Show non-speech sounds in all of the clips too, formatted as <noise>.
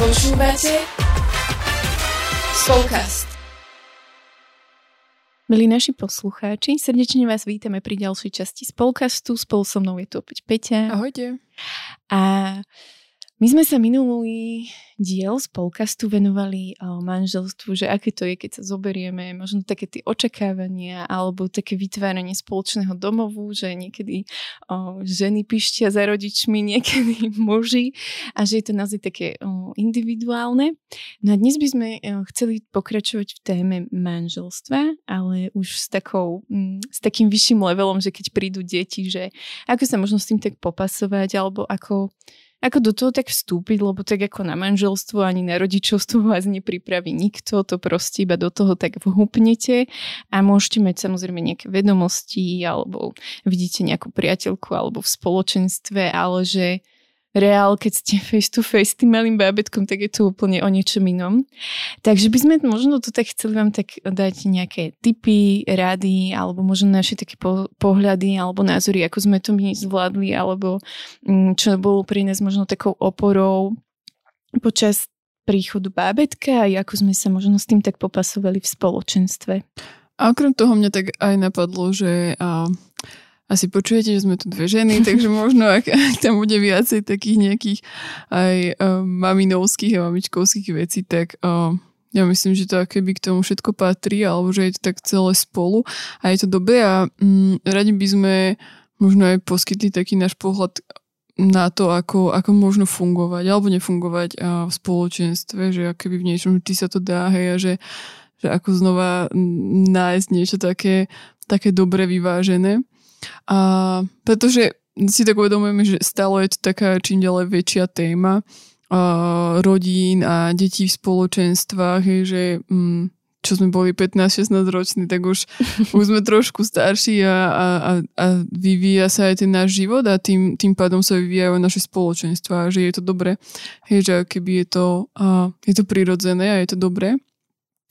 Počúvate Spolkast. Milí naši poslucháči, srdečne vás vítame pri ďalšej časti Spolkastu. Spolu so mnou je tu opäť Peťa. Ahojte. A my sme sa minulý diel z podcastu venovali o manželstvu, že aké to je, keď sa zoberieme, možno také tie očakávania alebo také vytváranie spoločného domovu, že niekedy o, ženy pištia za rodičmi, <laughs> niekedy muži a že je to naozaj také o, individuálne. No a dnes by sme o, chceli pokračovať v téme manželstva, ale už s, takou, m, mm, s takým vyšším levelom, že keď prídu deti, že ako sa možno s tým tak popasovať alebo ako ako do toho tak vstúpiť, lebo tak ako na manželstvo ani na rodičovstvo vás nepripraví nikto, to proste iba do toho tak vhupnete. A môžete mať samozrejme nejaké vedomosti alebo vidíte nejakú priateľku alebo v spoločenstve, ale že reál, keď ste face to face s tým malým bábetkom, tak je to úplne o niečom inom. Takže by sme možno to tak chceli vám tak dať nejaké tipy, rady, alebo možno naše také po- pohľady alebo názory, ako sme to my zvládli, alebo mm, čo bolo pri nás možno takou oporou počas príchodu bábetka a ako sme sa možno s tým tak popasovali v spoločenstve. A okrem toho mňa tak aj napadlo, že uh, asi počujete, že sme tu dve ženy, <laughs> takže možno ak, ak tam bude viacej takých nejakých aj uh, maminovských a mamičkovských vecí, tak uh, ja myslím, že to keby k tomu všetko patrí, alebo že je to tak celé spolu a je to dobré a um, radi by sme možno aj poskytli taký náš pohľad na to, ako, ako možno fungovať alebo nefungovať uh, v spoločenstve, že keby v niečom ty sa to dá, hej, a že, že ako znova nájsť niečo také, také dobre vyvážené. A pretože si tak uvedomujeme, že stále je to taká čím ďalej väčšia téma a rodín a detí v spoločenstvách, že mm, čo sme boli 15-16 roční, tak už, <laughs> už sme trošku starší a, a, a, a vyvíja sa aj ten náš život a tým, tým pádom sa vyvíjajú naše spoločenstva a že je to dobré, hej, že keby je to, a, je to prirodzené a je to dobré.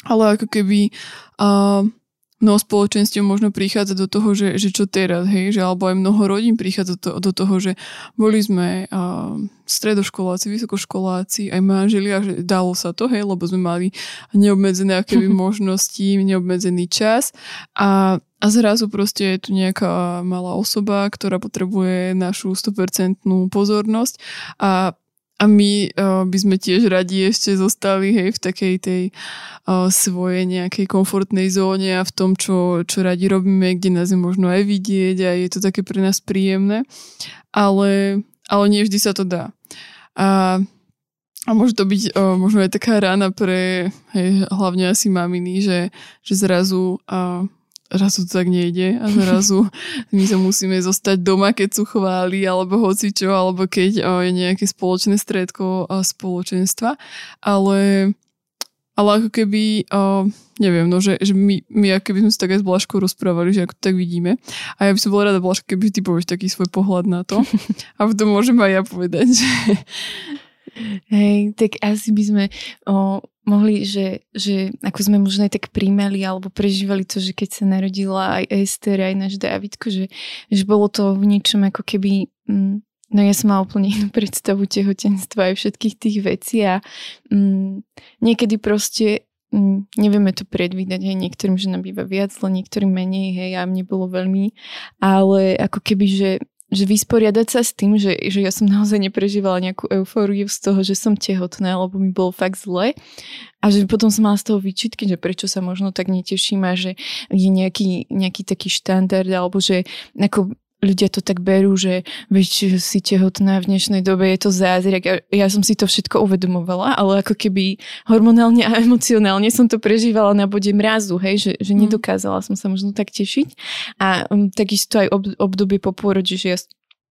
Ale ako keby a, mnoho spoločenstiev možno prichádza do toho, že, že čo teraz, hej, že alebo aj mnoho rodín prichádza to, do toho, že boli sme uh, stredoškoláci, vysokoškoláci, aj manželia, že dalo sa to, hej, lebo sme mali neobmedzené akéby <laughs> možnosti, neobmedzený čas. A, a zrazu proste je tu nejaká malá osoba, ktorá potrebuje našu 100% pozornosť. A a my uh, by sme tiež radi ešte zostali hej, v takej tej uh, svojej nejakej komfortnej zóne a v tom, čo, čo radi robíme, kde nás je možno aj vidieť a je to také pre nás príjemné. Ale, ale nie vždy sa to dá. A, a môže to byť uh, možno aj taká rána pre hej, hlavne asi maminy, že, že zrazu uh, zrazu to tak nejde a zrazu <laughs> my sa musíme zostať doma, keď sú chváli alebo hocičo, alebo keď je nejaké spoločné stredko spoločenstva. Ale, ale ako keby, o, neviem, no, že, že my, my ako keby sme sa tak aj s Blažkou rozprávali, že ako to tak vidíme. A ja by som bola rada, Blažka, keby ty povieš taký svoj pohľad na to. <laughs> A potom môžem aj ja povedať, že... Tak asi by sme o, mohli, že, že ako sme možno aj tak príjmali alebo prežívali to, že keď sa narodila aj Ester, aj náš Davidko, že, že bolo to v niečom ako keby... Mm, No ja som mala úplne inú predstavu tehotenstva aj všetkých tých vecí a mm, niekedy proste mm, nevieme to predvídať, hej, niektorým ženám býva viac, ale niektorým menej, hej, a mne bolo veľmi, ale ako keby, že že vysporiadať sa s tým, že, že ja som naozaj neprežívala nejakú eufóriu z toho, že som tehotná, lebo mi bolo fakt zle. A že potom som mala z toho výčitky, že prečo sa možno tak neteším a že je nejaký, nejaký taký štandard alebo že ako ľudia to tak berú, že vieš, si tehotná v dnešnej dobe, je to zázrak. Ja, ja som si to všetko uvedomovala, ale ako keby hormonálne a emocionálne som to prežívala na bode mrazu, hej, že, že mm. nedokázala som sa možno tak tešiť. A um, takisto aj ob, obdobie po pôrode, že ja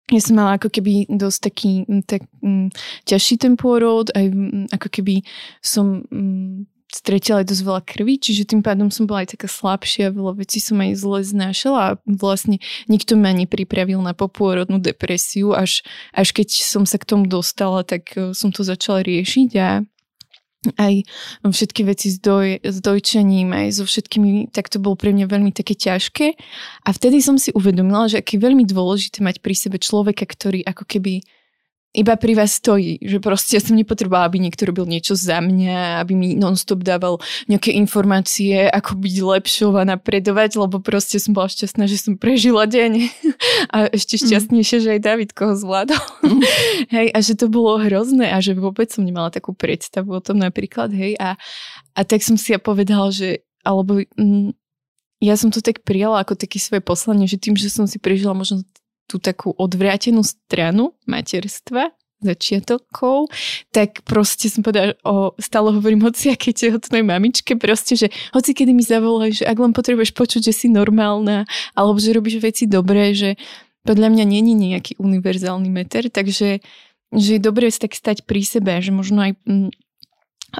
ja som mala ako keby dosť taký tak, um, ťažší ten pôrod, aj um, ako keby som um, stretila aj dosť veľa krvi, čiže tým pádom som bola aj taká slabšia, veľa vecí som aj zle znášala a vlastne nikto ma nepripravil na popôrodnú depresiu, až, až keď som sa k tomu dostala, tak e, som to začala riešiť a aj všetky veci s, doj, s dojčením, aj so všetkými, tak to bolo pre mňa veľmi také ťažké. A vtedy som si uvedomila, že aké je veľmi dôležité mať pri sebe človeka, ktorý ako keby iba pri vás stojí, že proste ja som nepotrebovala, aby niekto robil niečo za mňa, aby mi nonstop dával nejaké informácie, ako byť lepšou a napredovať, lebo proste som bola šťastná, že som prežila deň <laughs> a ešte mhm. šťastnejšie, že aj David koho zvládol. Mm. <laughs> hej, a že to bolo hrozné a že vôbec som nemala takú predstavu o tom napríklad, hej, a, a tak som si ja povedala, že alebo mm, ja som to tak prijala ako také svoje poslanie, že tým, že som si prežila možno tú takú odvrátenú stranu materstva, začiatokov, tak proste som povedala, o, stále hovorím hoci aké tehotnej mamičke, proste, že hoci kedy mi zavolajú, že ak len potrebuješ počuť, že si normálna, alebo že robíš veci dobré, že podľa mňa není nejaký univerzálny meter, takže že je dobré tak stať pri sebe, že možno aj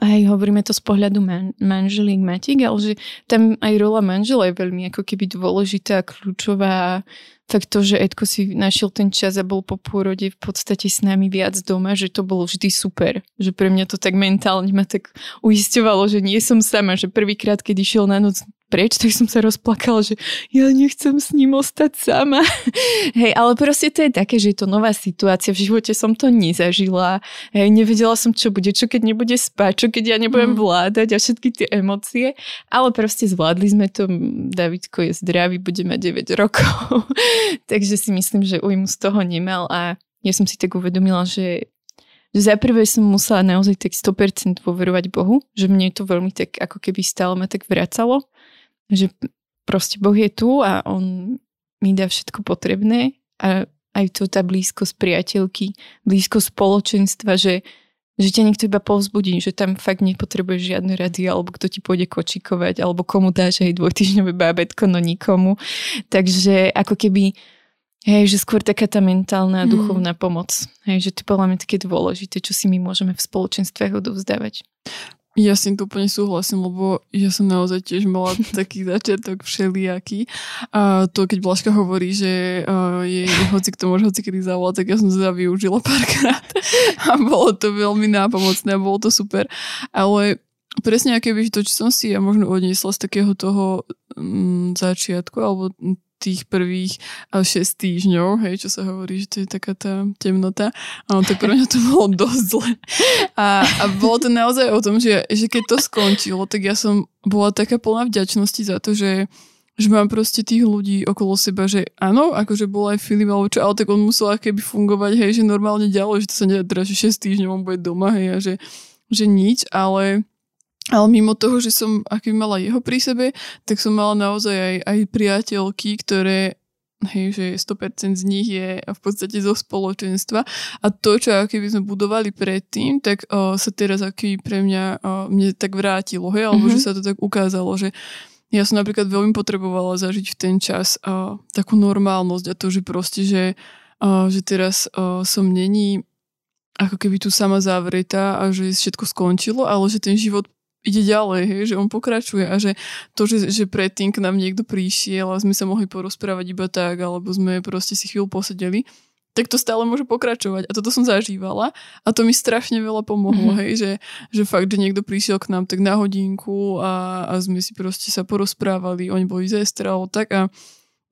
aj hovoríme to z pohľadu man, manželiek matik, ale že tam aj rola manžela je veľmi ako keby dôležitá, kľúčová tak to, že Edko si našiel ten čas a bol po pôrode v podstate s nami viac doma, že to bolo vždy super. Že pre mňa to tak mentálne ma tak uisťovalo, že nie som sama, že prvýkrát, keď išiel na noc preč, tak som sa rozplakala, že ja nechcem s ním ostať sama. <laughs> Hej, ale proste to je také, že je to nová situácia, v živote som to nezažila, hej, nevedela som, čo bude, čo keď nebude spať, čo keď ja nebudem mm. vládať a všetky tie emócie, ale proste zvládli sme to, Davidko je zdravý, bude mať 9 rokov, <laughs> takže si myslím, že ujmu z toho nemal a ja som si tak uvedomila, že že za prvé som musela naozaj tak 100% dôverovať Bohu, že mne to veľmi tak ako keby stále ma tak vracalo že proste Boh je tu a on mi dá všetko potrebné a aj to tá blízkosť priateľky, blízkosť spoločenstva, že, že ťa niekto iba povzbudí, že tam fakt nepotrebuješ žiadne rady, alebo kto ti pôjde kočikovať, alebo komu dáš aj dvojtyžňové bábetko, no nikomu. Takže ako keby, hej, že skôr taká tá mentálna mm. duchovná pomoc. Hej, že to podľa mňa také dôležité, čo si my môžeme v spoločenstvách odovzdávať. Ja s tým úplne súhlasím, lebo ja som naozaj tiež mala <laughs> taký začiatok všelijaký. A to, keď Blažka hovorí, že uh, je hoci kto môže hoci kedy zavolať, tak ja som teda využila párkrát. A bolo to veľmi nápomocné a bolo to super. Ale presne aké by to, čo som si ja možno odniesla z takého toho um, začiatku, alebo tých prvých 6 týždňov, hej, čo sa hovorí, že to je taká tá temnota, no, tak pre mňa to bolo dosť zle. A, a bolo to naozaj o tom, že, že keď to skončilo, tak ja som bola taká plná vďačnosti za to, že že mám proste tých ľudí okolo seba, že áno, akože bol aj Filip alebo čo, ale tak on musel keby fungovať, hej, že normálne ďalej, že to sa nedá, že 6 týždňov on bude doma, hej, a že, že nič, ale ale mimo toho, že som aký mala jeho pri sebe, tak som mala naozaj aj, aj priateľky, ktoré hej, že 100% z nich je v podstate zo spoločenstva a to, čo by sme budovali predtým, tak o, sa teraz aký pre mňa o, mne tak vrátilo, hej, alebo mm-hmm. že sa to tak ukázalo, že ja som napríklad veľmi potrebovala zažiť v ten čas o, takú normálnosť a to, že proste, že, o, že teraz o, som není ako keby tu sama zavretá a že všetko skončilo, ale že ten život ide ďalej, hej, že on pokračuje a že to, že, že predtým k nám niekto prišiel a sme sa mohli porozprávať iba tak, alebo sme proste si chvíľu posedeli, tak to stále môže pokračovať. A toto som zažívala a to mi strašne veľa pomohlo, mm-hmm. hej, že, že fakt, že niekto prišiel k nám tak na hodinku a, a sme si proste sa porozprávali, oni boli zestra, tak a,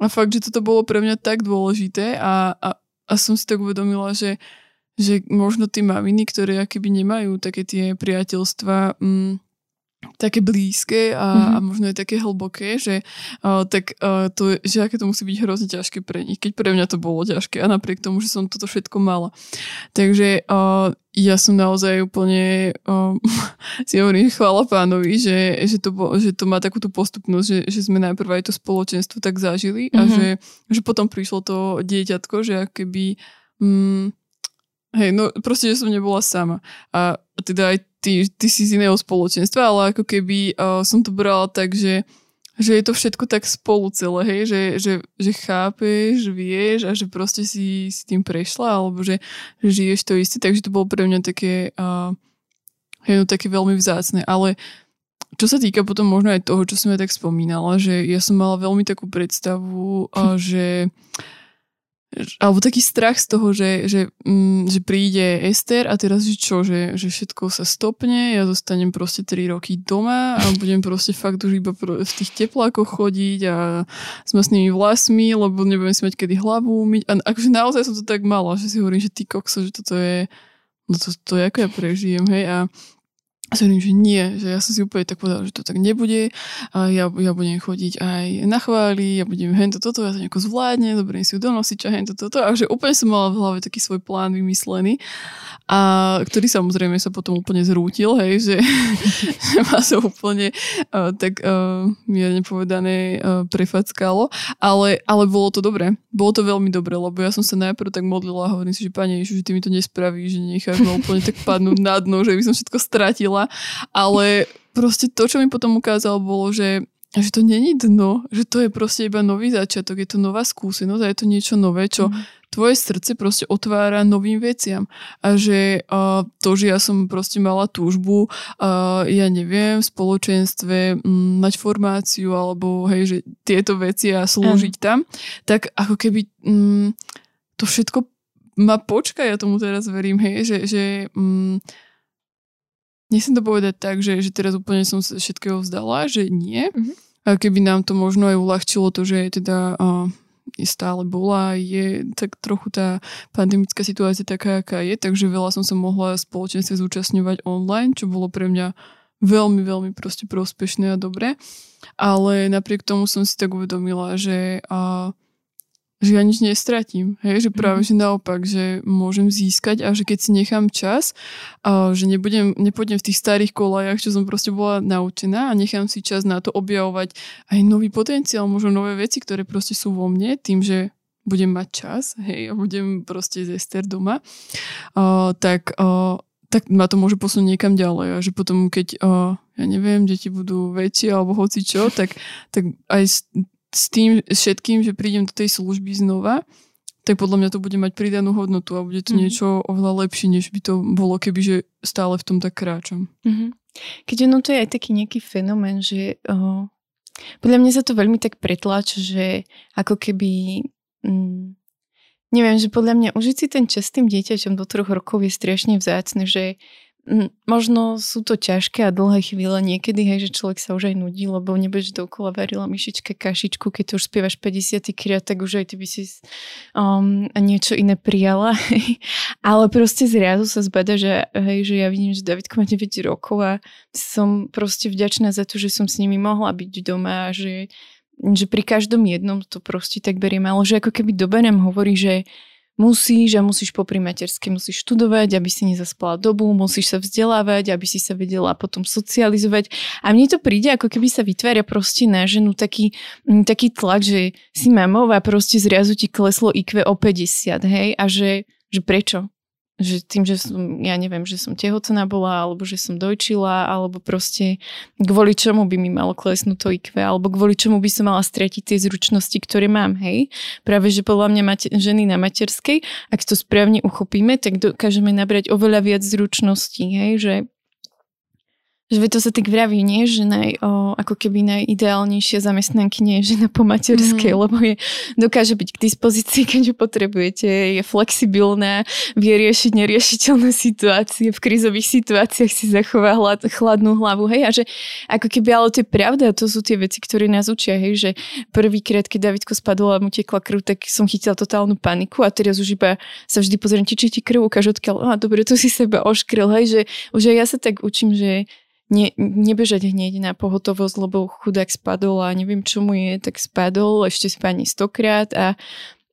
a fakt, že toto bolo pre mňa tak dôležité a, a, a som si tak uvedomila, že, že možno tí maminy, ktoré akoby nemajú také tie priateľstva, mm, také blízke a, mm-hmm. a možno aj také hlboké, že uh, tak uh, to, že aké to musí byť hrozne ťažké pre nich, keď pre mňa to bolo ťažké a napriek tomu, že som toto všetko mala. Takže uh, ja som naozaj úplne uh, <laughs> si hovorím chvála pánovi, že, že, to, že to má takúto postupnosť, že, že sme najprv aj to spoločenstvo tak zažili mm-hmm. a mhm. že, že potom prišlo to dieťatko, že keby mm, hej, no proste, že som nebola sama. A teda aj ty, ty si z iného spoločenstva, ale ako keby uh, som to brala tak, že, že je to všetko tak spolu celé, hej, že, že, že chápeš, vieš a že proste si, si tým prešla, alebo že, že žiješ to isté, takže to bolo pre mňa také, uh, no, také veľmi vzácne, ale čo sa týka potom možno aj toho, čo som ja tak spomínala, že ja som mala veľmi takú predstavu, uh, že alebo taký strach z toho, že, že, mm, že príde Ester a teraz že čo, že, že všetko sa stopne, ja zostanem proste 3 roky doma a budem proste fakt už iba v tých teplákoch chodiť a s masnými vlasmi, lebo nebudem si mať kedy hlavu umyť. A akože naozaj som to tak mala, že si hovorím, že ty kokso, že toto je, no to, to ako ja prežijem, hej, a a hovorím, že nie, že ja som si úplne tak povedala, že to tak nebude. A ja, ja budem chodiť aj na chváli, ja budem hento toto, ja to nejako zvládne, dobre si ju do nosiča, hento toto. A že úplne som mala v hlave taký svoj plán vymyslený a ktorý samozrejme sa potom úplne zrútil, hej, že, <laughs> že ma sa úplne uh, tak uh, mierne povedané uh, prefackalo, ale, ale bolo to dobré. Bolo to veľmi dobré, lebo ja som sa najprv tak modlila a hovorím si, že Pane Ježiš, že ty mi to nespravíš, že necháš ma úplne tak padnúť na dno, že by som všetko stratila, ale proste to, čo mi potom ukázal, bolo, že že to není dno, že to je proste iba nový začiatok, je to nová skúsenosť a je to niečo nové, čo mm tvoje srdce proste otvára novým veciam. A že uh, to, že ja som proste mala túžbu, uh, ja neviem, v spoločenstve um, mať formáciu alebo hej, že tieto veci a slúžiť tam, tak ako keby um, to všetko ma počka, ja tomu teraz verím, hej, že, že um, nechcem to povedať tak, že, že teraz úplne som sa všetkého vzdala, že nie. Mm-hmm. A keby nám to možno aj uľahčilo to, že teda uh, stále bola, je tak trochu tá pandemická situácia taká, aká je, takže veľa som sa mohla spoločenstve zúčastňovať online, čo bolo pre mňa veľmi, veľmi proste prospešné a dobré. Ale napriek tomu som si tak uvedomila, že a, že ja nič nestratím. Hej? Že práve, mm-hmm. že naopak, že môžem získať a že keď si nechám čas, a že nebudem, nepôjdem v tých starých kolajach, čo som proste bola naučená a nechám si čas na to objavovať aj nový potenciál, možno nové veci, ktoré proste sú vo mne, tým, že budem mať čas, hej, a budem proste z Ester doma, uh, tak, uh, tak ma to môže posunúť niekam ďalej a že potom, keď, uh, ja neviem, deti budú väčšie alebo hoci čo, tak, tak aj s tým všetkým, že prídem do tej služby znova, tak podľa mňa to bude mať pridanú hodnotu a bude to mm. niečo oveľa lepšie, než by to bolo, keby že stále v tom tak kráčam. Mm-hmm. Keď ono to je aj taký nejaký fenomén, že uh, podľa mňa sa to veľmi tak pretláča, že ako keby... Mm, neviem, že podľa mňa užiť si ten čas s tým dieťaťom do troch rokov je strašne vzácne, že Možno sú to ťažké a dlhé chvíle niekedy, hej, že človek sa už aj nudí, lebo nebudeš dokola varila myšičke kašičku, keď to už spievaš 50 krát, tak už aj ty by si um, niečo iné prijala. <laughs> Ale proste zrazu sa zbada, že, hej, že ja vidím, že Davidko má 9 rokov a som proste vďačná za to, že som s nimi mohla byť doma a že, že pri každom jednom to proste tak beriem. Ale že ako keby doba nám hovorí, že musíš a musíš popri materskej musíš študovať, aby si nezaspala dobu, musíš sa vzdelávať, aby si sa vedela potom socializovať. A mne to príde, ako keby sa vytvára proste na ženu taký, taký tlak, že si mamou a proste zrazu ti kleslo IQ o 50, hej, a že, že prečo? Že tým, že som, ja neviem, že som tehotná bola, alebo že som dojčila, alebo proste kvôli čomu by mi malo klesnúť to IQ, alebo kvôli čomu by som mala stratiť tie zručnosti, ktoré mám, hej. Práve, že podľa mňa mate, ženy na materskej, ak to správne uchopíme, tak dokážeme nabrať oveľa viac zručností, hej, že že to sa tak vraví, nie? Že naj, o, ako keby najideálnejšia zamestnanky nie? Je žena po materskej, mm. lebo je, dokáže byť k dispozícii, <laughs> keď ju potrebujete, je flexibilná, vie riešiť neriešiteľné situácie, v krízových situáciách si zachová hlad, chladnú hlavu, hej, a že ako keby, ale to je pravda, to sú tie veci, ktoré nás učia, hej, že prvýkrát, keď Davidko spadol a mu tekla krv, tak som chytila totálnu paniku a teraz už iba sa vždy pozriem, či ti krv ukáž odkiaľ, a dobre, to si seba oškril, hej, že už aj ja sa tak učím, že ne, nebežať hneď na pohotovosť, lebo chudák spadol a neviem, čo mu je, tak spadol, ešte spadne stokrát a,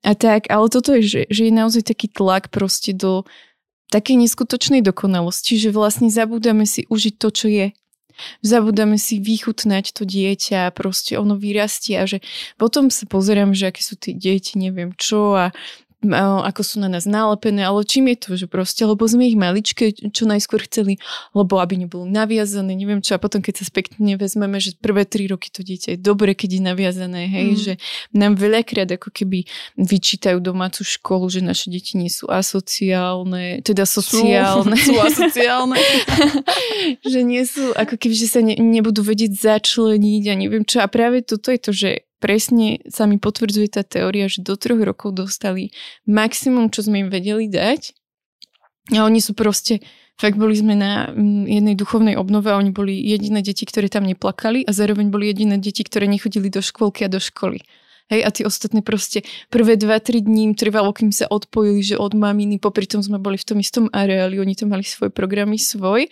a tak, ale toto je, že, že je naozaj taký tlak proste do takej neskutočnej dokonalosti, že vlastne zabúdame si užiť to, čo je. Zabúdame si vychutnať to dieťa, proste ono vyrastie a že potom sa pozerám, že aké sú tie deti, neviem čo a ako sú na nás nalepené, ale čím je to, že proste, lebo sme ich maličké čo najskôr chceli, lebo aby nebolo naviazané, neviem čo, a potom keď sa spätne vezmeme, že prvé tri roky to dieťa je dobre, keď je naviazané, hej, mm. že nám veľakrát ako keby vyčítajú domácu školu, že naše deti nie sú asociálne, teda sociálne. Sú, <laughs> sú asociálne. <laughs> že nie sú, ako keby, že sa ne, nebudú vedieť začleniť a neviem čo. A práve toto je to, že presne sa mi potvrdzuje tá teória, že do troch rokov dostali maximum, čo sme im vedeli dať. A oni sú proste, fakt boli sme na mm, jednej duchovnej obnove a oni boli jediné deti, ktoré tam neplakali a zároveň boli jediné deti, ktoré nechodili do škôlky a do školy. Hej, a tí ostatní proste prvé 2-3 dní trvalo, kým sa odpojili, že od maminy, popri tom sme boli v tom istom areáli, oni tam mali svoje programy svoj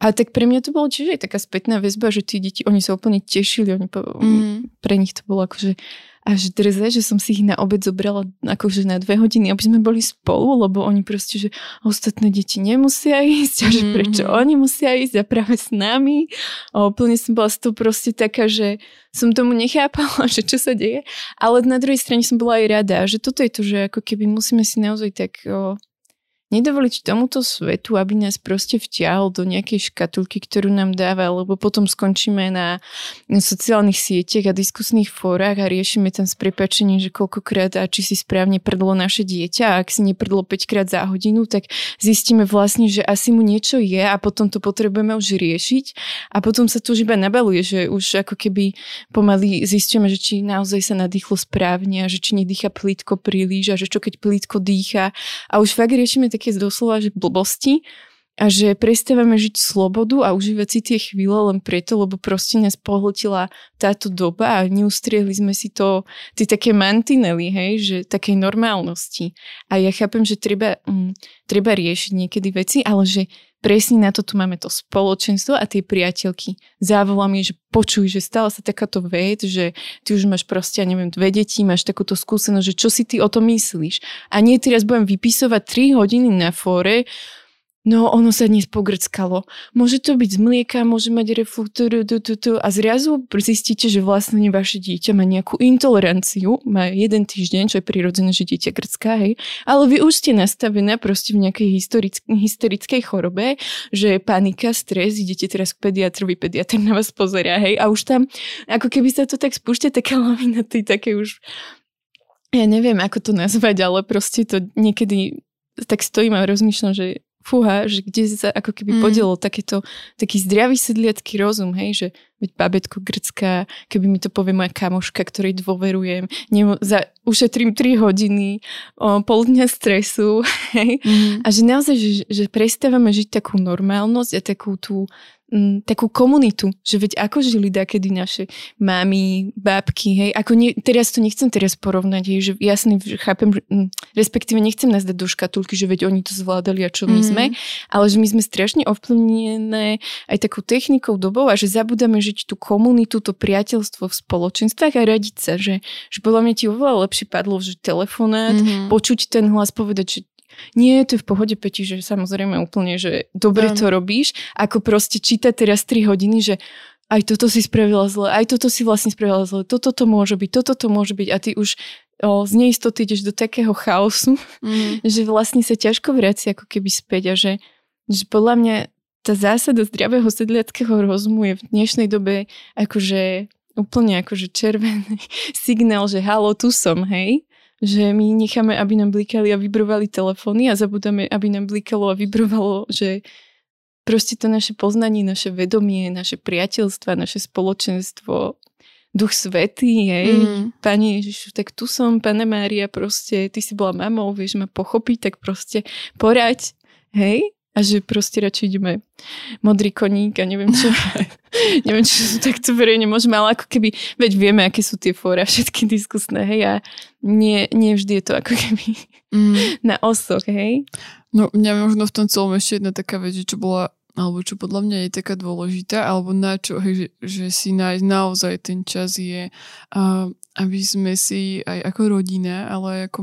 a tak pre mňa to bolo čiže aj taká spätná väzba, že tí deti, oni sa úplne tešili, oni po, mm. pre nich to bolo akože až drze, že som si ich na obed zobrala akože na dve hodiny, aby sme boli spolu, lebo oni proste, že ostatné deti nemusia ísť a že prečo mm. oni musia ísť a práve s nami. A úplne som bola z toho proste taká, že som tomu nechápala, <laughs> že čo sa deje. Ale na druhej strane som bola aj rada, že toto je to, že ako keby musíme si naozaj tak o, nedovoliť tomuto svetu, aby nás proste vtiahol do nejakej škatulky, ktorú nám dáva, lebo potom skončíme na sociálnych sieťach a diskusných fórach a riešime tam s prepačením, že koľkokrát a či si správne prdlo naše dieťa a ak si neprdlo 5 krát za hodinu, tak zistíme vlastne, že asi mu niečo je a potom to potrebujeme už riešiť. A potom sa to už iba nabaluje, že už ako keby pomaly zistíme, že či naozaj sa nadýchlo správne a že či nedýcha plítko príliš a že čo keď plítko dýcha a už fakt riešime také doslova, že blbosti a že prestávame žiť slobodu a užívať si tie chvíle len preto, lebo proste nás pohltila táto doba a neustriehli sme si to, tie také mantinely, hej, že takej normálnosti. A ja chápem, že treba, mm, treba riešiť niekedy veci, ale že presne na to tu máme to spoločenstvo a tie priateľky. Závolám je, že počuj, že stala sa takáto vec, že ty už máš proste, ja neviem, dve deti, máš takúto skúsenosť, že čo si ty o tom myslíš. A nie teraz budem vypisovať 3 hodiny na fóre, No, ono sa dnes pogrckalo. Môže to byť z mlieka, môže mať reflux a zrazu zistíte, že vlastne vaše dieťa má nejakú intoleranciu, má jeden týždeň, čo je prirodzené, že dieťa grcká, hej, ale vy už ste nastavené proste v nejakej historick- hysterickej chorobe, že panika, stres, idete teraz k pediatrovi, pediatr na vás pozerá, hej, a už tam, ako keby sa to tak spúšťa, taká lavina, ty také už, ja neviem, ako to nazvať, ale proste to niekedy tak stojím a rozmýšľam, že fúha, že kde sa ako keby mm. podielo takéto, taký zdravý sedliacký rozum, hej, že veď babetko grcká, keby mi to povie moja kamoška, ktorej dôverujem, nemo, za, ušetrím 3 hodiny, o, pol dňa stresu, <laughs> hej, mm. a že naozaj, že, že prestávame žiť takú normálnosť a takú tú m, takú komunitu, že veď ako žili kedy naše mamy, bábky, hej, ako nie, teraz to nechcem teraz porovnať, hej, že jasne chápem, m, respektíve nechcem nás dať do škatulky, že veď oni to zvládali a čo my mm. sme, ale že my sme strašne ovplyvnené aj takou technikou dobou a že zabudáme žiť tú komunitu, to priateľstvo v spoločenstvách a radiť sa, že, že podľa mňa ti oveľa lepšie padlo, že telefonát, mm-hmm. počuť ten hlas, povedať, že nie, to je v pohode, Peti, že samozrejme úplne, že dobre to robíš, ako proste čítať teraz 3 hodiny, že aj toto si spravila zle, aj toto si vlastne spravila zle, toto to môže byť, toto to môže byť a ty už o, z neistoty ideš do takého chaosu, mm. <laughs> že vlastne sa ťažko vráci ako keby späť a že, že podľa mňa tá zásada zdravého sedliackého rozumu je v dnešnej dobe akože úplne akože červený <laughs> signál, že halo, tu som, hej že my necháme, aby nám blikali a vibrovali telefóny a zabudáme, aby nám blikalo a vibrovalo, že proste to naše poznanie, naše vedomie, naše priateľstva, naše spoločenstvo, duch svetý, hej, mm. Pani Ježišu, tak tu som, Pane Mária, proste, ty si bola mamou, vieš ma pochopiť, tak proste poraď, hej, a že proste radšej ideme modrý koník a neviem čo. <laughs> neviem, čo takto verejne môžeme, ale ako keby, veď vieme, aké sú tie fóra, všetky diskusné, hej, a nie, nie vždy je to ako keby mm. na osoch, hej. No mňa možno v tom celom ešte jedna taká vec, čo bola alebo čo podľa mňa je taká dôležitá, alebo na čo, hej, že, že si nájsť naozaj ten čas je, uh, aby sme si aj ako rodina, ale aj ako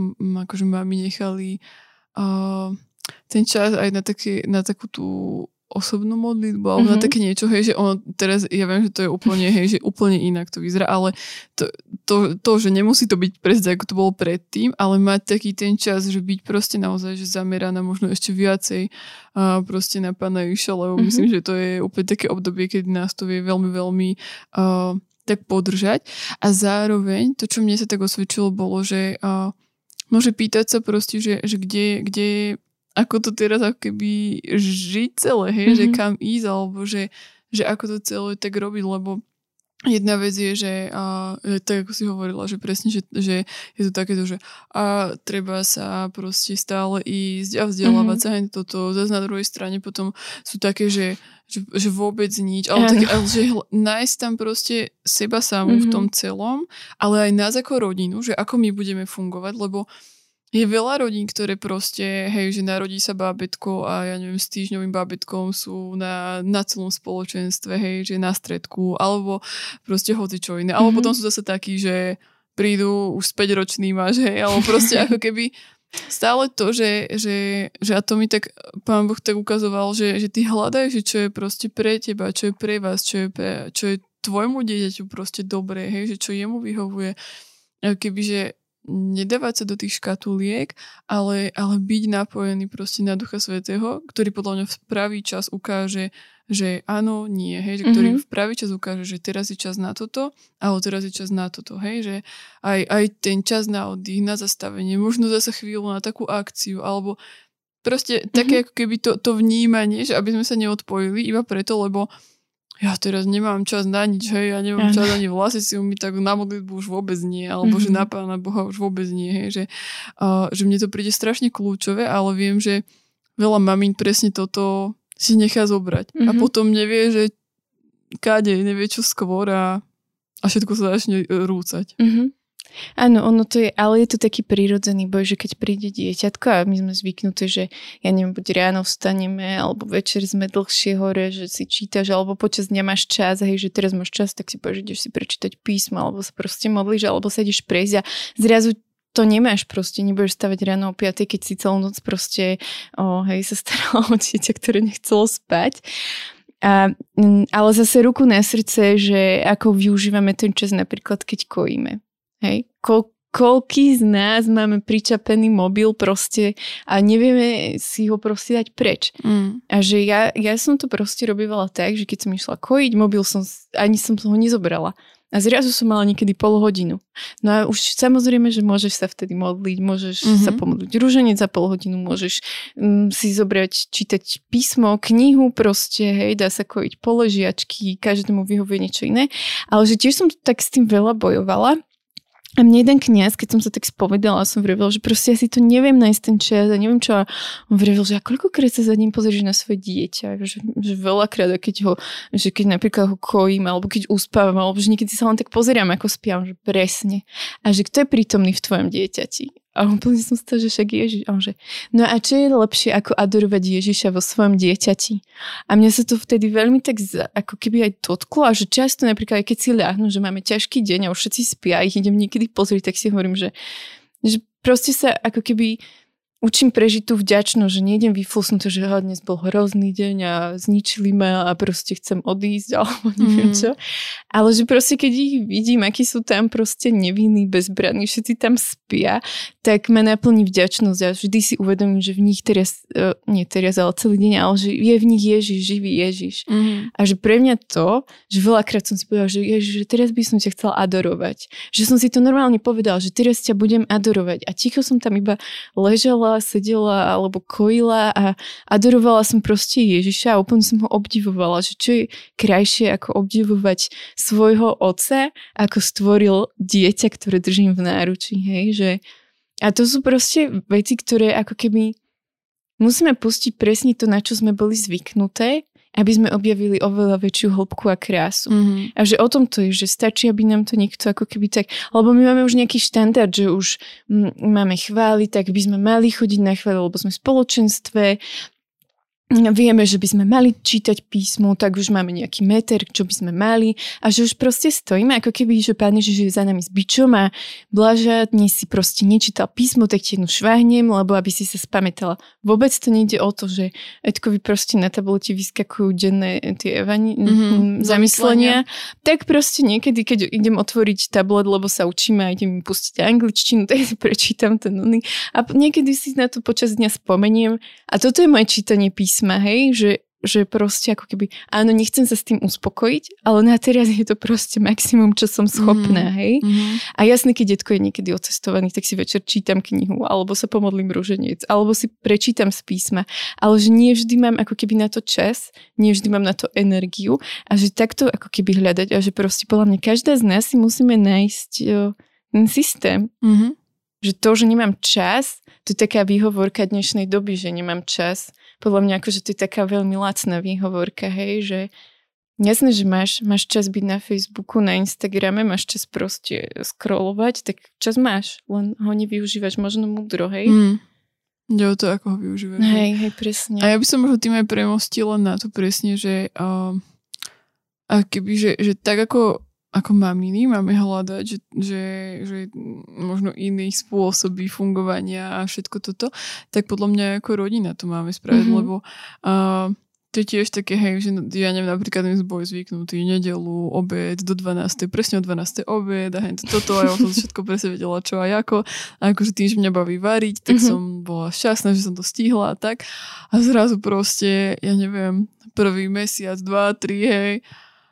akože mami nechali uh, ten čas aj na, taký, na takú tú osobnú modlitbu alebo mm-hmm. na mhm. také niečo, hej, že ono teraz, ja viem, že to je úplne, hej, že úplne inak to vyzerá, ale to, to, to, že nemusí to byť presne ako to bolo predtým, ale mať taký ten čas, že byť proste naozaj, že zameraná možno ešte viacej a proste na pána Ježiša, lebo mm-hmm. myslím, že to je úplne také obdobie, keď nás to vie veľmi, veľmi uh, tak podržať a zároveň to, čo mne sa tak osvedčilo, bolo, že uh, môže pýtať sa proste, že, že kde, kde ako to teraz ako keby žiť celé, hej, mm-hmm. že mhm. kam ísť, alebo že, že ako to celé tak robiť, lebo Jedna vec je, že a, tak ako si hovorila, že presne, že, že je to takéto, že a treba sa proste stále ísť a vzdelávať mm-hmm. sa toto. Zase na druhej strane potom sú také, že, že, že vôbec nič. Ale, tak, ale že nájsť tam proste seba samú mm-hmm. v tom celom, ale aj nás ako rodinu, že ako my budeme fungovať, lebo je veľa rodín, ktoré proste, hej, že narodí sa bábetko a ja neviem, s týždňovým bábetkom sú na, na celom spoločenstve, hej, že na stredku, alebo proste hoci čo iné. Alebo mm-hmm. potom sú zase takí, že prídu už s 5-ročným máš, hej, alebo proste <laughs> ako keby stále to, že, že, že a to mi tak pán Boh tak ukazoval, že, že ty hľadaj, že čo je proste pre teba, čo je pre vás, čo je, pre, čo je tvojmu dieťaťu proste dobré, hej, že čo jemu vyhovuje. Kebyže nedávať sa do tých škatuliek, ale, ale byť napojený proste na Ducha Svetého, ktorý podľa mňa v pravý čas ukáže, že áno, nie, hej, že ktorý mm-hmm. v pravý čas ukáže, že teraz je čas na toto, alebo teraz je čas na toto, hej, že aj, aj ten čas na oddych, na zastavenie, možno zase chvíľu na takú akciu, alebo proste mm-hmm. také ako keby to, to vnímanie, že aby sme sa neodpojili iba preto, lebo ja teraz nemám čas na nič, hej, ja nemám čas ani vlasy si umyť, tak na modlitbu už vôbec nie, alebo mm-hmm. že na Pána Boha už vôbec nie, hej, že, uh, že mne to príde strašne kľúčové, ale viem, že veľa mamín presne toto si nechá zobrať mm-hmm. a mhm. potom nevie, že káde, nevie čo skôr a, a všetko sa začne rúcať. Mm-hmm. Áno, ono to je, ale je to taký prírodzený boj, že keď príde dieťatko a my sme zvyknutí, že ja neviem, buď ráno vstaneme, alebo večer sme dlhšie hore, že si čítaš, alebo počas dňa máš čas, hej, že teraz máš čas, tak si povieš, ideš si prečítať písmo, alebo sa proste modlíš, alebo sa ideš prejsť a zrazu to nemáš proste, nebudeš stavať ráno o 5, keď si celú noc proste, o, hej, sa starala <laughs> o dieťa, ktoré nechcelo spať. A, ale zase ruku na srdce, že ako využívame ten čas napríklad, keď kojíme. Hej? Ko, koľký z nás máme pričapený mobil proste a nevieme si ho proste dať preč. Mm. A že ja, ja som to proste robívala tak, že keď som išla kojiť, mobil som, ani som ho nezobrala. A zrazu som mala niekedy pol hodinu. No a už samozrejme, že môžeš sa vtedy modliť, môžeš mm-hmm. sa pomodliť ruženec za pol hodinu, môžeš um, si zobrať, čítať písmo, knihu proste, hej, dá sa kojiť položiačky, každému vyhovuje niečo iné. Ale že tiež som tak s tým veľa bojovala, a mne jeden kniaz, keď som sa tak spovedala, som vravil, že proste ja si to neviem nájsť ten čas a neviem čo. A on vravil, že a koľkokrát sa za ním pozrieš na svoje dieťa, že, že veľakrát, keď ho, že keď napríklad ho kojím, alebo keď uspávam, alebo že niekedy sa len tak pozerám, ako spiam, že presne. A že kto je prítomný v tvojom dieťati? A úplne som stala, že však Ježiš. A on že, no a čo je lepšie, ako adorovať Ježiša vo svojom dieťati? A mňa sa to vtedy veľmi tak ako keby aj dotklo a že často napríklad, aj keď si ľahnu, že máme ťažký deň a už všetci spia ich idem niekedy pozrieť, tak si hovorím, že, že proste sa ako keby učím prežiť tú vďačnosť, že nejdem vyflusnúť, že oh, dnes bol hrozný deň a zničili ma a proste chcem odísť <laughs> alebo neviem mm. čo. Ale že proste keď ich vidím, akí sú tam proste nevinní, bezbranní, všetci tam spia, tak ma naplní vďačnosť a vždy si uvedomím, že v nich teraz, uh, nie teraz, ale celý deň, ale že je v nich Ježiš, živý Ježiš. Mm. A že pre mňa to, že veľakrát som si povedal, že Ježiš, že teraz by som ťa chcel adorovať. Že som si to normálne povedal, že teraz ťa budem adorovať. A ticho som tam iba ležala ležela, sedela alebo kojila a adorovala som proste Ježiša a úplne som ho obdivovala, že čo je krajšie ako obdivovať svojho otca, ako stvoril dieťa, ktoré držím v náručí, hej, že a to sú proste veci, ktoré ako keby musíme pustiť presne to, na čo sme boli zvyknuté aby sme objavili oveľa väčšiu hĺbku a krásu. Mm-hmm. A že o tom to je, že stačí, aby nám to niekto ako keby tak... Lebo my máme už nejaký štandard, že už máme chváli, tak by sme mali chodiť na chváli, lebo sme v spoločenstve, vieme, že by sme mali čítať písmo, tak už máme nejaký meter, čo by sme mali a že už proste stojíme, ako keby, že Pán Ježiš je za nami s bičom a Blaža dnes si proste nečítal písmo, tak ti jednu šváhnem, lebo aby si sa spamätala. Vôbec to nejde o to, že Edkovi proste na tableti vyskakujú denné tie evani- mm-hmm, zamyslenia. Tak proste niekedy, keď idem otvoriť tablet, lebo sa učíme a idem pustiť angličtinu, <laughs> tak si prečítam ten A niekedy si na to počas dňa spomeniem a toto je moje čítanie písma písma, hej, že že proste ako keby, áno, nechcem sa s tým uspokojiť, ale na teraz je to proste maximum, čo som schopná, mm. hej. Mm. A jasne, keď detko je niekedy ocestovaný, tak si večer čítam knihu, alebo sa pomodlím rúženec, alebo si prečítam z písma, ale že nie vždy mám ako keby na to čas, nie vždy mám na to energiu a že takto ako keby hľadať a že proste podľa mňa každá z nás si musíme nájsť jo, ten systém. Mm-hmm. Že to, že nemám čas, to je taká výhovorka dnešnej doby, že nemám čas. Podľa mňa akože to je taká veľmi lacná výhovorka, hej, že jasné, že máš, máš čas byť na Facebooku, na Instagrame, máš čas proste scrollovať, tak čas máš, len ho nevyužívaš možno múdro, hej. Mm. Ide o to, ako ho využívaš. Hej, hej, presne. A ja by som možno tým aj premostila na to presne, že uh, a keby, že, že tak ako ako maminy máme hľadať, že, že, že možno iné spôsoby fungovania a všetko toto, tak podľa mňa ako rodina to máme spraviť, mm-hmm. lebo uh, to je tiež také, hej, že ja neviem, napríklad my boli zvyknutí nedelu, obed do 12. presne o 12. obed a hej, toto a ja som všetko presne vedela čo a ako. A akože tým, že mňa baví variť, tak mm-hmm. som bola šťastná, že som to stihla a tak. A zrazu proste, ja neviem, prvý mesiac, dva, tri, hej,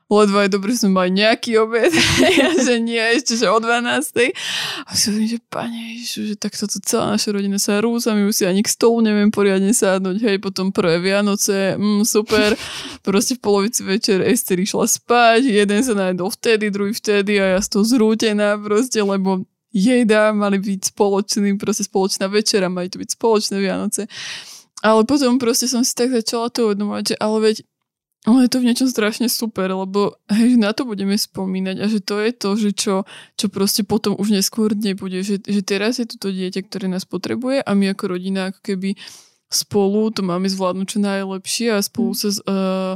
ledva je dobre, sme mali nejaký obed, <laughs> ja, že nie, ešte že o 12. A si hovorím, že pane Ježišu, že takto to celá naša rodina sa rúza, my už si ani k stolu neviem poriadne sadnúť, hej, potom prvé Vianoce, mm, super, proste v polovici večer Ester išla spať, jeden sa najedol vtedy, druhý vtedy a ja z toho zrútená proste, lebo jejda, mali byť spoločný, proste spoločná večera, mali to byť spoločné Vianoce. Ale potom proste som si tak začala to uvedomovať, že ale veď ale je to v niečom strašne super, lebo hej, na to budeme spomínať a že to je to, že čo, čo proste potom už neskôr nebude, že, že teraz je toto dieťa, ktoré nás potrebuje a my ako rodina ako keby spolu to máme zvládnuť čo najlepšie a spolu mm. sa uh,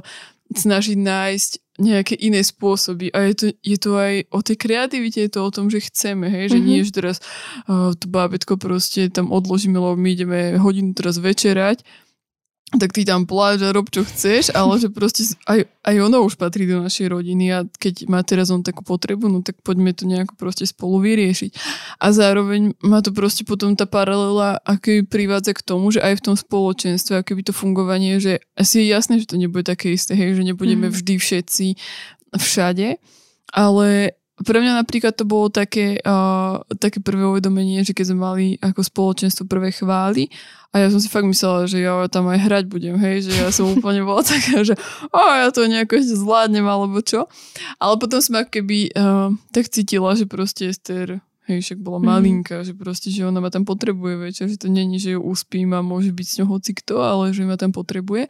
snažiť nájsť nejaké iné spôsoby. A je to, je to aj o tej kreativite, je to o tom, že chceme, hej, že mm-hmm. nie, že teraz uh, to bábetko proste tam odložíme, lebo my ideme hodinu teraz večerať, tak ty tam pláž a rob čo chceš, ale že proste aj, aj ono už patrí do našej rodiny a keď má teraz on takú potrebu, no tak poďme to nejako proste spolu vyriešiť. A zároveň má to proste potom tá paralela, aké privádza k tomu, že aj v tom spoločenstve, aké by to fungovanie, že asi je jasné, že to nebude také isté, hej, že nebudeme mm. vždy všetci všade, ale pre mňa napríklad to bolo také, uh, také prvé uvedomenie, že keď sme mali ako spoločenstvo prvé chvály a ja som si fakt myslela, že ja tam aj hrať budem, hej, že ja som úplne bola <laughs> taká, že o, ja to nejako ešte zvládnem alebo čo. Ale potom som ako keby uh, tak cítila, že proste Ester Hej, však bola mhm. malinka, mm. že proste, že ona ma tam potrebuje večer, že to není, že ju uspím a môže byť s ňou hoci kto, ale že ma tam potrebuje.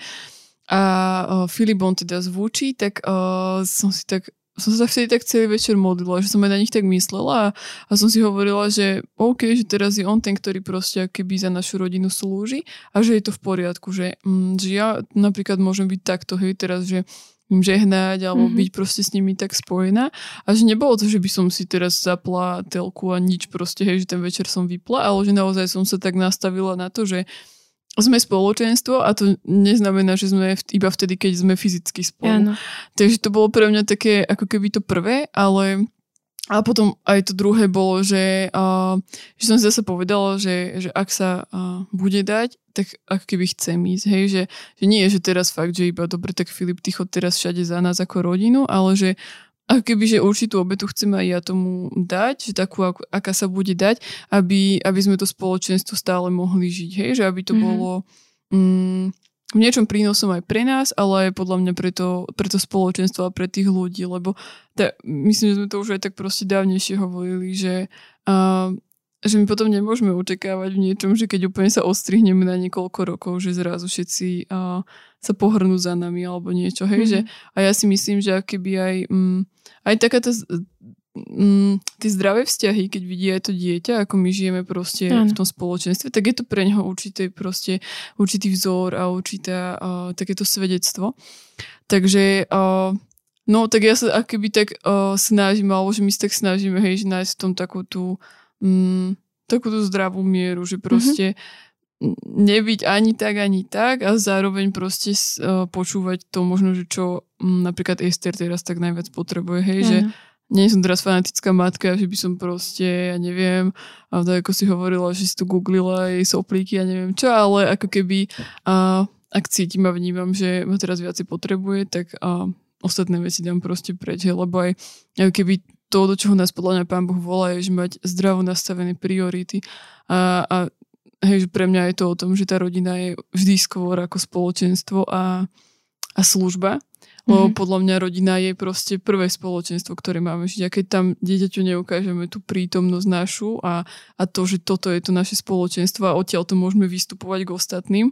A uh, Filip, on teda zvučí, tak uh, som si tak som sa vtedy tak celý večer modlila, že som aj na nich tak myslela a, a som si hovorila, že OK, že teraz je on ten, ktorý proste keby za našu rodinu slúži a že je to v poriadku, že, mm, že ja napríklad môžem byť takto, hej, teraz, že im žehnať alebo mm-hmm. byť proste s nimi tak spojená. A že nebolo to, že by som si teraz zapla telku a nič proste, hej, že ten večer som vypla, ale že naozaj som sa tak nastavila na to, že sme spoločenstvo a to neznamená, že sme iba vtedy, keď sme fyzicky spolu. Áno. Takže to bolo pre mňa také ako keby to prvé, ale a potom aj to druhé bolo, že, uh, že som zase povedala, že, že ak sa uh, bude dať, tak ako keby chcem ísť, hej, že, že nie je, že teraz fakt, že iba dobre, tak Filip, ty chod teraz všade za nás ako rodinu, ale že a keby, že určitú obetu chceme aj ja tomu dať, že takú, aká sa bude dať, aby, aby sme to spoločenstvo stále mohli žiť, hej? že aby to mm-hmm. bolo mm, v niečom prínosom aj pre nás, ale aj podľa mňa pre to, pre to spoločenstvo a pre tých ľudí, lebo ta, myslím, že sme to už aj tak proste dávnejšie hovorili, že uh, že my potom nemôžeme očakávať v niečom, že keď úplne sa ostrihneme na niekoľko rokov, že zrazu všetci uh, sa pohrnú za nami alebo niečo, hej, mm-hmm. že a ja si myslím, že keby aj mm, aj taká tá mm, tie zdravé vzťahy, keď vidí aj to dieťa, ako my žijeme proste ano. v tom spoločenstve, tak je to pre neho určitý, proste, určitý vzor a určité uh, takéto svedectvo. Takže uh, no tak ja sa akoby tak uh, snažím, alebo že my sa tak snažíme, hej, že nájsť v tom takú tú mm, takú tú zdravú mieru, že proste mm-hmm. nebyť ani tak, ani tak a zároveň proste uh, počúvať to možno, že čo um, napríklad Ester teraz tak najviac potrebuje, hej, mm. že nie som teraz fanatická matka, že by som proste, ja neviem, a tak ako si hovorila, že si tu googlila jej soplíky, ja neviem čo, ale ako keby uh, ak cítim a vnímam, že ma teraz viacej potrebuje, tak uh, ostatné veci dám proste preč, lebo aj ako keby to, do čoho nás podľa mňa pán Boh volá, je, že mať zdravo nastavené priority a, a hej, že pre mňa je to o tom, že tá rodina je vždy skôr ako spoločenstvo a, a služba lebo mm-hmm. podľa mňa rodina je proste prvé spoločenstvo, ktoré máme žiť. A keď tam dieťaťu neukážeme tú prítomnosť našu a, a to, že toto je to naše spoločenstvo a odtiaľ to môžeme vystupovať k ostatným,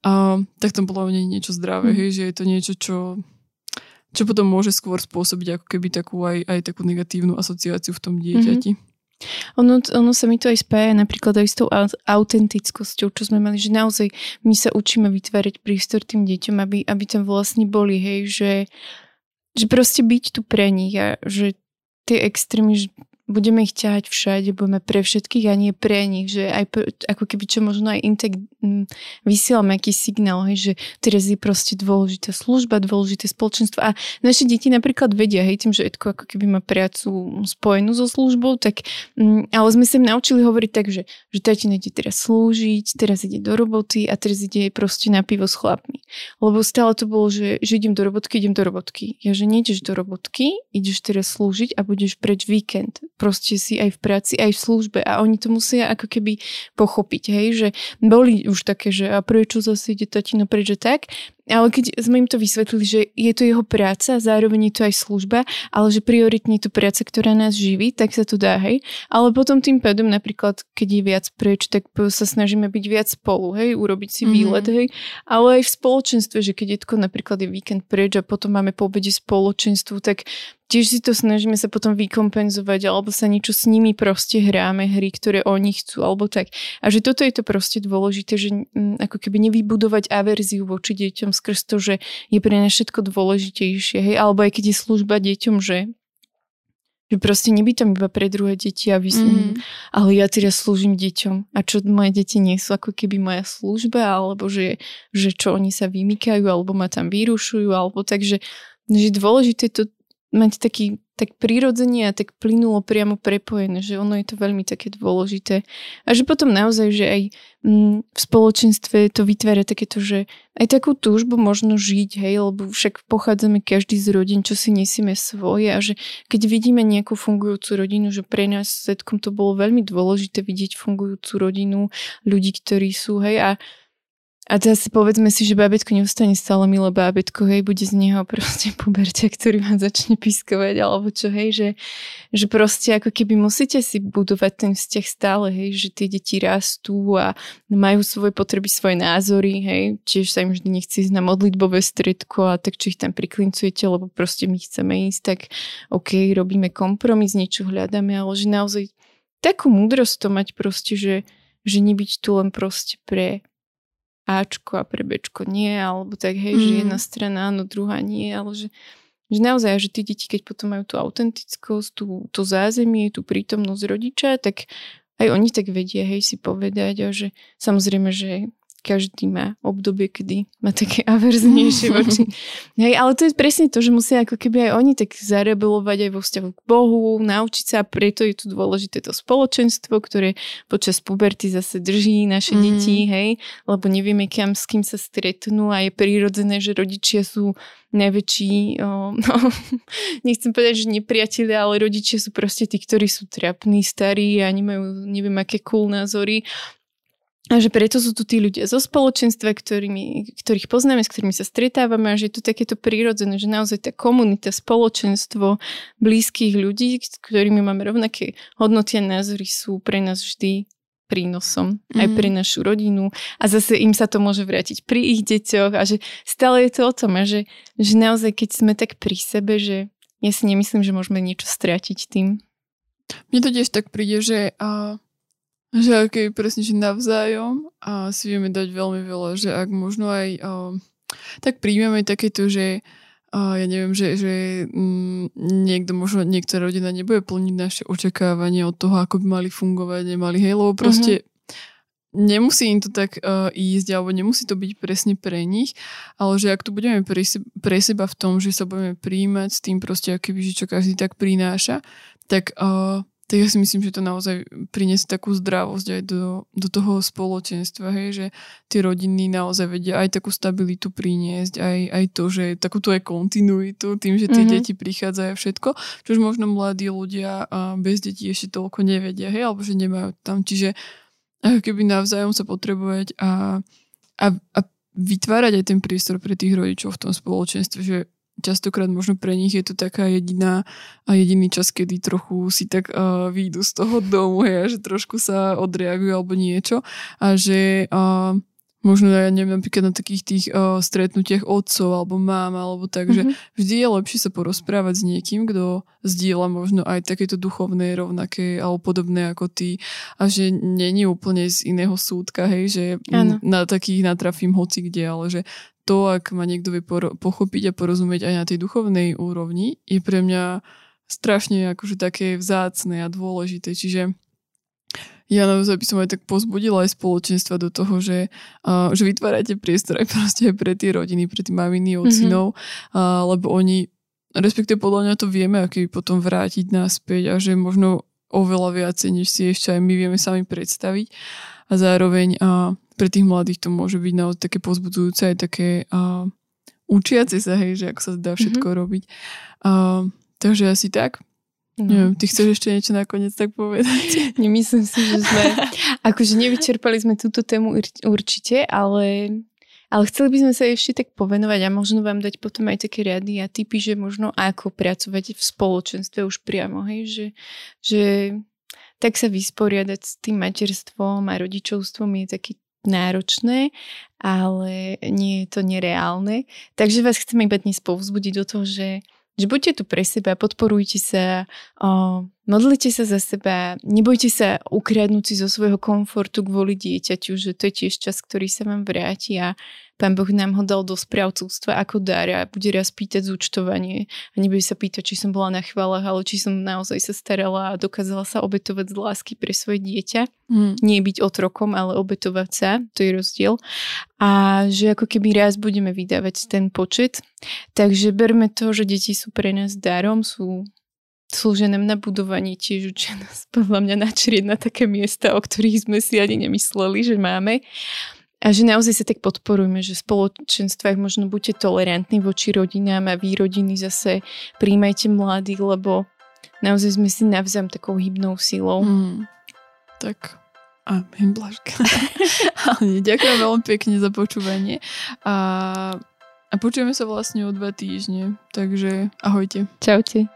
a, tak tam podľa mňa je niečo zdravé, mm-hmm. hej, že je to niečo, čo čo potom môže skôr spôsobiť ako keby takú aj, aj takú negatívnu asociáciu v tom dieťati. Mm-hmm. Ono, ono sa mi to aj spája napríklad aj s tou autentickosťou, čo sme mali, že naozaj my sa učíme vytvárať prístor tým deťom, aby, aby tam vlastne boli, hej, že, že proste byť tu pre nich a že tie extrémy, že budeme ich ťahať všade, budeme pre všetkých a nie pre nich, že aj ako keby čo možno aj intek vysielame aký signál, hej, že teraz je proste dôležitá služba, dôležité spoločenstvo a naše deti napríklad vedia, hej, tým, že Edko ako keby má prácu spojenú so službou, tak ale sme sa im naučili hovoriť tak, že, že tatino ide teraz slúžiť, teraz ide do roboty a teraz ide proste na pivo s chlapmi. Lebo stále to bolo, že, že idem do robotky, idem do robotky. Ja, že nejdeš do robotky, ideš teraz slúžiť a budeš preč víkend proste si aj v práci, aj v službe a oni to musia ako keby pochopiť, hej, že boli už také, že a prečo zase ide tatino preč, že tak ale keď sme im to vysvetlili, že je to jeho práca, zároveň je to aj služba, ale že prioritne je to práca, ktorá nás živí, tak sa to dá, hej. Ale potom tým pádom napríklad, keď je viac preč, tak sa snažíme byť viac spolu, hej, urobiť si mm-hmm. výlet, hej. Ale aj v spoločenstve, že keď je to napríklad je víkend preč a potom máme po obede spoločenstvu, tak tiež si to snažíme sa potom vykompenzovať alebo sa niečo s nimi proste hráme, hry, ktoré oni chcú alebo tak. A že toto je to proste dôležité, že m, ako keby nevybudovať averziu voči deťom skrz to, že je pre nás všetko dôležitejšie, hej, alebo aj keď je služba deťom, že že proste nebytom iba pre druhé deti a vysním, mm. ale ja teraz slúžim deťom a čo moje deti nie sú ako keby moja služba, alebo že, že čo oni sa vymykajú, alebo ma tam vyrušujú, alebo takže že dôležité to mať taký tak prirodzene a tak plynulo priamo prepojené, že ono je to veľmi také dôležité. A že potom naozaj, že aj mm, v spoločenstve to vytvára takéto, že aj takú túžbu možno žiť, hej, lebo však pochádzame každý z rodín, čo si nesieme svoje a že keď vidíme nejakú fungujúcu rodinu, že pre nás setkom to bolo veľmi dôležité vidieť fungujúcu rodinu, ľudí, ktorí sú, hej, a a teraz si povedzme si, že bábetko neustane stále milé bábetko, hej, bude z neho proste <laughs> puberťa, ktorý ma začne pískovať, alebo čo, hej, že, že proste ako keby musíte si budovať ten vzťah stále, hej, že tie deti rastú a majú svoje potreby, svoje názory, hej, tiež sa im vždy nechce ísť na modlitbové stredko a tak či ich tam priklincujete, lebo proste my chceme ísť, tak OK, robíme kompromis, niečo hľadáme, ale že naozaj takú múdrosť to mať proste, že, že nebyť tu len proste pre Ačko a pre Bčko nie, alebo tak hej, mm. že jedna strana áno, druhá nie, ale že, že naozaj, že tí deti, keď potom majú tú autentickosť, tú, to zázemie, tú prítomnosť rodiča, tak aj oni tak vedia, hej, si povedať a že samozrejme, že každý má obdobie, kedy má také <laughs> averznejšie voči. Hej, ale to je presne to, že musia ako keby aj oni tak zarebelovať aj vo vzťahu k Bohu, naučiť sa a preto je tu dôležité to spoločenstvo, ktoré počas puberty zase drží naše mm. deti, hej, lebo nevieme kam, s kým sa stretnú a je prirodzené, že rodičia sú najväčší, o, <laughs> no, nechcem povedať, že nepriatelia, ale rodičia sú proste tí, ktorí sú trapní, starí a nemajú neviem aké cool názory a že preto sú tu tí ľudia zo spoločenstva, ktorými, ktorých poznáme, s ktorými sa stretávame a že je tu takéto prírodzené, že naozaj tá komunita, spoločenstvo blízkych ľudí, s ktorými máme rovnaké hodnoty a názory sú pre nás vždy prínosom mm. aj pre mhm. našu rodinu a zase im sa to môže vrátiť pri ich deťoch a že stále je to o tom a že, že naozaj keď sme tak pri sebe, že ja si nemyslím, že môžeme niečo strátiť tým. Mne to tiež tak príde, že uh že aký presne, že navzájom a si vieme dať veľmi veľa, že ak možno aj uh, tak príjmeme takéto, že uh, ja neviem, že, že mm, niekto, možno niektorá rodina nebude plniť naše očakávania od toho, ako by mali fungovať, nemali, hej, lebo proste mm-hmm. nemusí im to tak uh, ísť, alebo nemusí to byť presne pre nich, ale že ak tu budeme pre, seba, pre seba v tom, že sa budeme príjmať s tým proste, aký že čo každý tak prináša, tak uh, tak ja si myslím, že to naozaj priniesie takú zdravosť aj do, do toho spoločenstva, hej, že tie rodiny naozaj vedia aj takú stabilitu priniesť, aj, aj to, že takúto aj kontinuitu tým, že tie mm-hmm. deti prichádzajú všetko, čož možno mladí ľudia bez detí ešte toľko nevedia, hej, alebo že nemajú tam, čiže ako keby navzájom sa potrebovať a, a, a vytvárať aj ten priestor pre tých rodičov v tom spoločenstve, že častokrát možno pre nich je to taká jediná a jediný čas, kedy trochu si tak uh, výjdu z toho domu, hej, že trošku sa odreagujú alebo niečo a že uh, možno ja neviem, napríklad na takých tých uh, stretnutiach otcov alebo mám, alebo tak, mm-hmm. že mhm. vždy je lepšie sa porozprávať s niekým, kto zdieľa možno aj takéto duchovné, rovnaké alebo podobné ako ty a že není úplne z iného súdka, hej, že ano. na takých natrafím hoci kde, ale že to, ak ma niekto vie pochopiť a porozumieť aj na tej duchovnej úrovni, je pre mňa strašne akože také vzácne a dôležité. Čiže ja naozaj by som aj tak pozbudila aj spoločenstva do toho, že, uh, že vytvárate priestor aj <laughs> proste aj pre tie rodiny, pre tie maminy, ocinov, mm-hmm. uh, lebo oni, respektíve podľa mňa to vieme, aký potom vrátiť naspäť a že možno oveľa viacej, než si ešte aj my vieme sami predstaviť. A zároveň uh, pre tých mladých to môže byť naozaj také pozbudzujúce aj také uh, učiace sa, hej, že ako sa dá všetko mm-hmm. robiť. Uh, takže asi tak. No. Neviem, ty chceš ešte niečo nakoniec tak povedať? <laughs> Nemyslím si, že sme... <laughs> akože nevyčerpali sme túto tému určite, ale, ale chceli by sme sa ešte tak povenovať a možno vám dať potom aj také riady a typy, že možno ako pracovať v spoločenstve už priamo, hej, že, že tak sa vysporiadať s tým materstvom a rodičovstvom je taký náročné, ale nie je to nereálne. Takže vás chceme iba dnes povzbudiť do toho, že že buďte tu pre seba, podporujte sa, o, modlite sa za seba, nebojte sa ukradnúť si zo svojho komfortu kvôli dieťaťu, že to je tiež čas, ktorý sa vám vráti a Pán Boh nám ho dal do správcovstva ako dar a bude raz pýtať zúčtovanie a nebude sa pýtať, či som bola na chválach, ale či som naozaj sa starala a dokázala sa obetovať z lásky pre svoje dieťa. Mm. Nie byť otrokom, ale obetovať sa, to je rozdiel. A že ako keby raz budeme vydávať ten počet. Takže berme to, že deti sú pre nás darom, sú slúžia nám na budovanie tiež učia nás podľa mňa načrieť na také miesta, o ktorých sme si ani nemysleli, že máme. A že naozaj sa tak podporujeme, že v spoločenstvách možno buďte tolerantní voči rodinám a vy rodiny zase príjmajte mladých, lebo naozaj sme si navzájom takou hybnou silou. Mm, tak Amen, Blažka. <laughs> <laughs> Ďakujem veľmi pekne za počúvanie. A, a počujeme sa vlastne o dva týždne. Takže ahojte. Čaute.